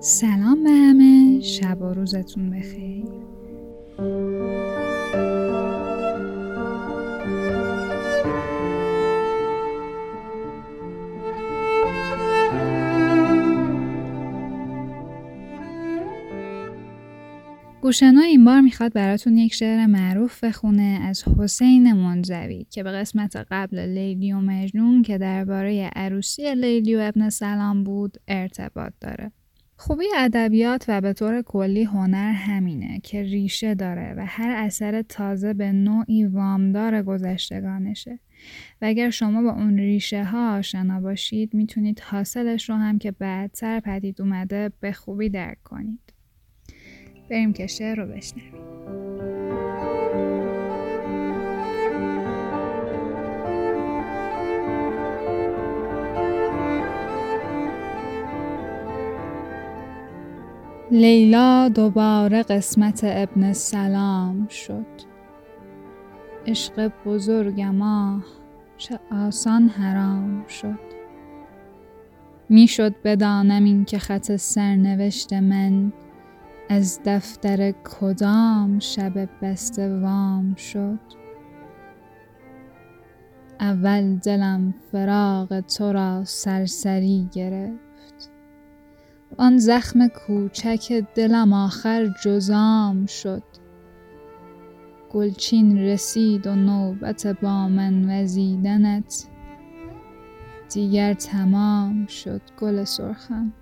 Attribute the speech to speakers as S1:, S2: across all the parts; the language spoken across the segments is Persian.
S1: سلام به همه شب و روزتون بخیر گوشنا این بار می‌خواد براتون یک شعر معروف بخونه از حسین منزوی که به قسمت قبل لیلی و مجنون که درباره عروسی لیلی و ابن سلام بود ارتباط داره. خوبی ادبیات و به طور کلی هنر همینه که ریشه داره و هر اثر تازه به نوعی وامدار گذشتگانشه و اگر شما با اون ریشه ها آشنا باشید می‌تونید حاصلش رو هم که بعدتر پدید اومده به خوبی درک کنید. بریم که شعر رو بشنویم لیلا دوباره قسمت ابن سلام شد. عشق بزرگم چه آسان حرام شد. می‌شد بدانم این که خط سرنوشت من از دفتر کدام شب بسته وام شد. اول دلم فراغ تو را سرسری گرفت. آن زخم کوچک دلم آخر جزام شد. گلچین رسید و نوبت با من وزیدنت. دیگر تمام شد گل سرخم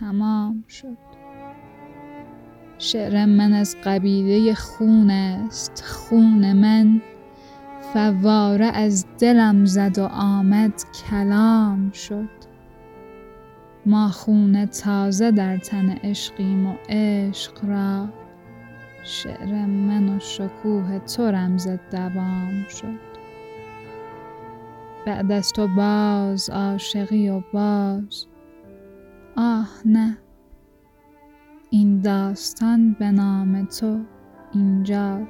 S1: تمام شد. شعر من از قبیله خون است خون من. فواره از دلم زد و آمد کلام شد. ما خون تازه در تن عشقیم و عشق را شعر من و شکوه تو رمز دوام شد. بعد از تو باز عاشقی و باز. آه نه این داستان به نام تو اینجا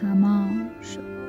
S1: تمام شد.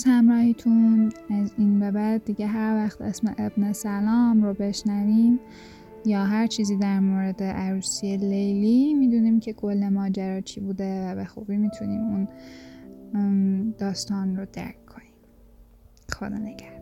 S1: از همراهیتون. از این به بعد دیگه هر وقت اسم ابن سلام رو بشنویم یا هر چیزی در مورد عروسی لیلی می‌دونیم که کل ماجرا چی بوده و به خوبی می‌تونیم اون داستان رو درک کنیم. خدا نگهدار.